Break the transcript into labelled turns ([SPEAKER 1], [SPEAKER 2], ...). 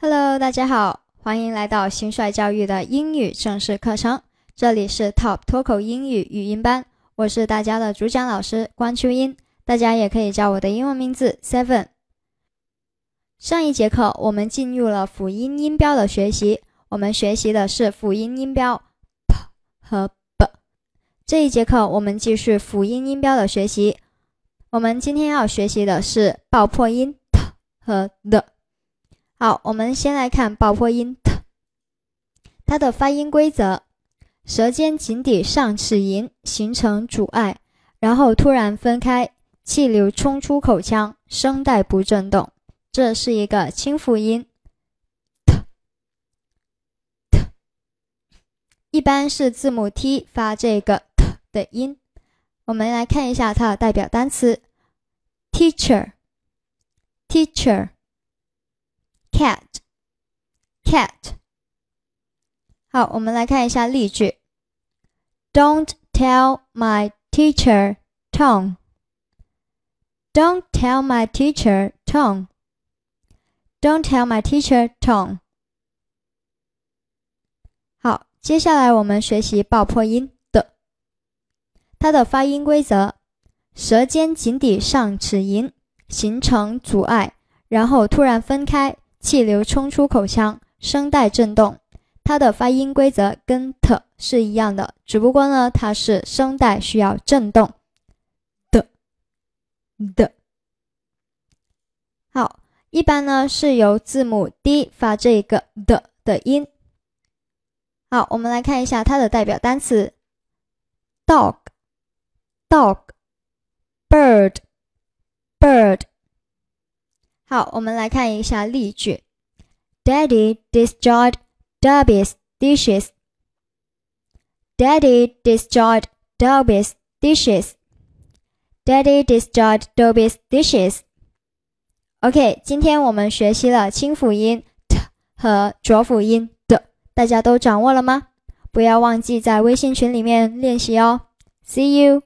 [SPEAKER 1] Hello，大家好，欢迎来到新帅教育的英语正式课程。这里是 Top 脱口英语语音班，我是大家的主讲老师关秋英，大家也可以叫我的英文名字 Seven。上一节课我们进入了辅音音标的学习，我们学习的是辅音音标 p 和 b。这一节课我们继续辅音音标的学习，我们今天要学习的是爆破音 t 和 d。好，我们先来看爆破音 t，它的发音规则：舌尖紧抵上齿龈，形成阻碍，然后突然分开，气流冲出口腔，声带不震动。这是一个清辅音 t t，一般是字母 t 发这个 t 的音。我们来看一下它的代表单词：teacher，teacher。Cat 好，我们来看一下例句。Don't tell my teacher Tom. Don't tell my teacher Tom. Don't tell my teacher Tom. 好，接下来我们学习爆破音的，它的发音规则：舌尖紧抵上齿龈，形成阻碍，然后突然分开。气流冲出口腔，声带震动。它的发音规则跟 t 是一样的，只不过呢，它是声带需要震动的的。好，一般呢是由字母 d 发这个的的音。好，我们来看一下它的代表单词：dog，dog，bird，bird。好，我们来看一下例句 ：Daddy destroyed Dobby's dishes. Daddy destroyed Dobby's dishes. Daddy destroyed Dobby's dishes. OK，今天我们学习了清辅音 t 和浊辅音的，大家都掌握了吗？不要忘记在微信群里面练习哦。See you.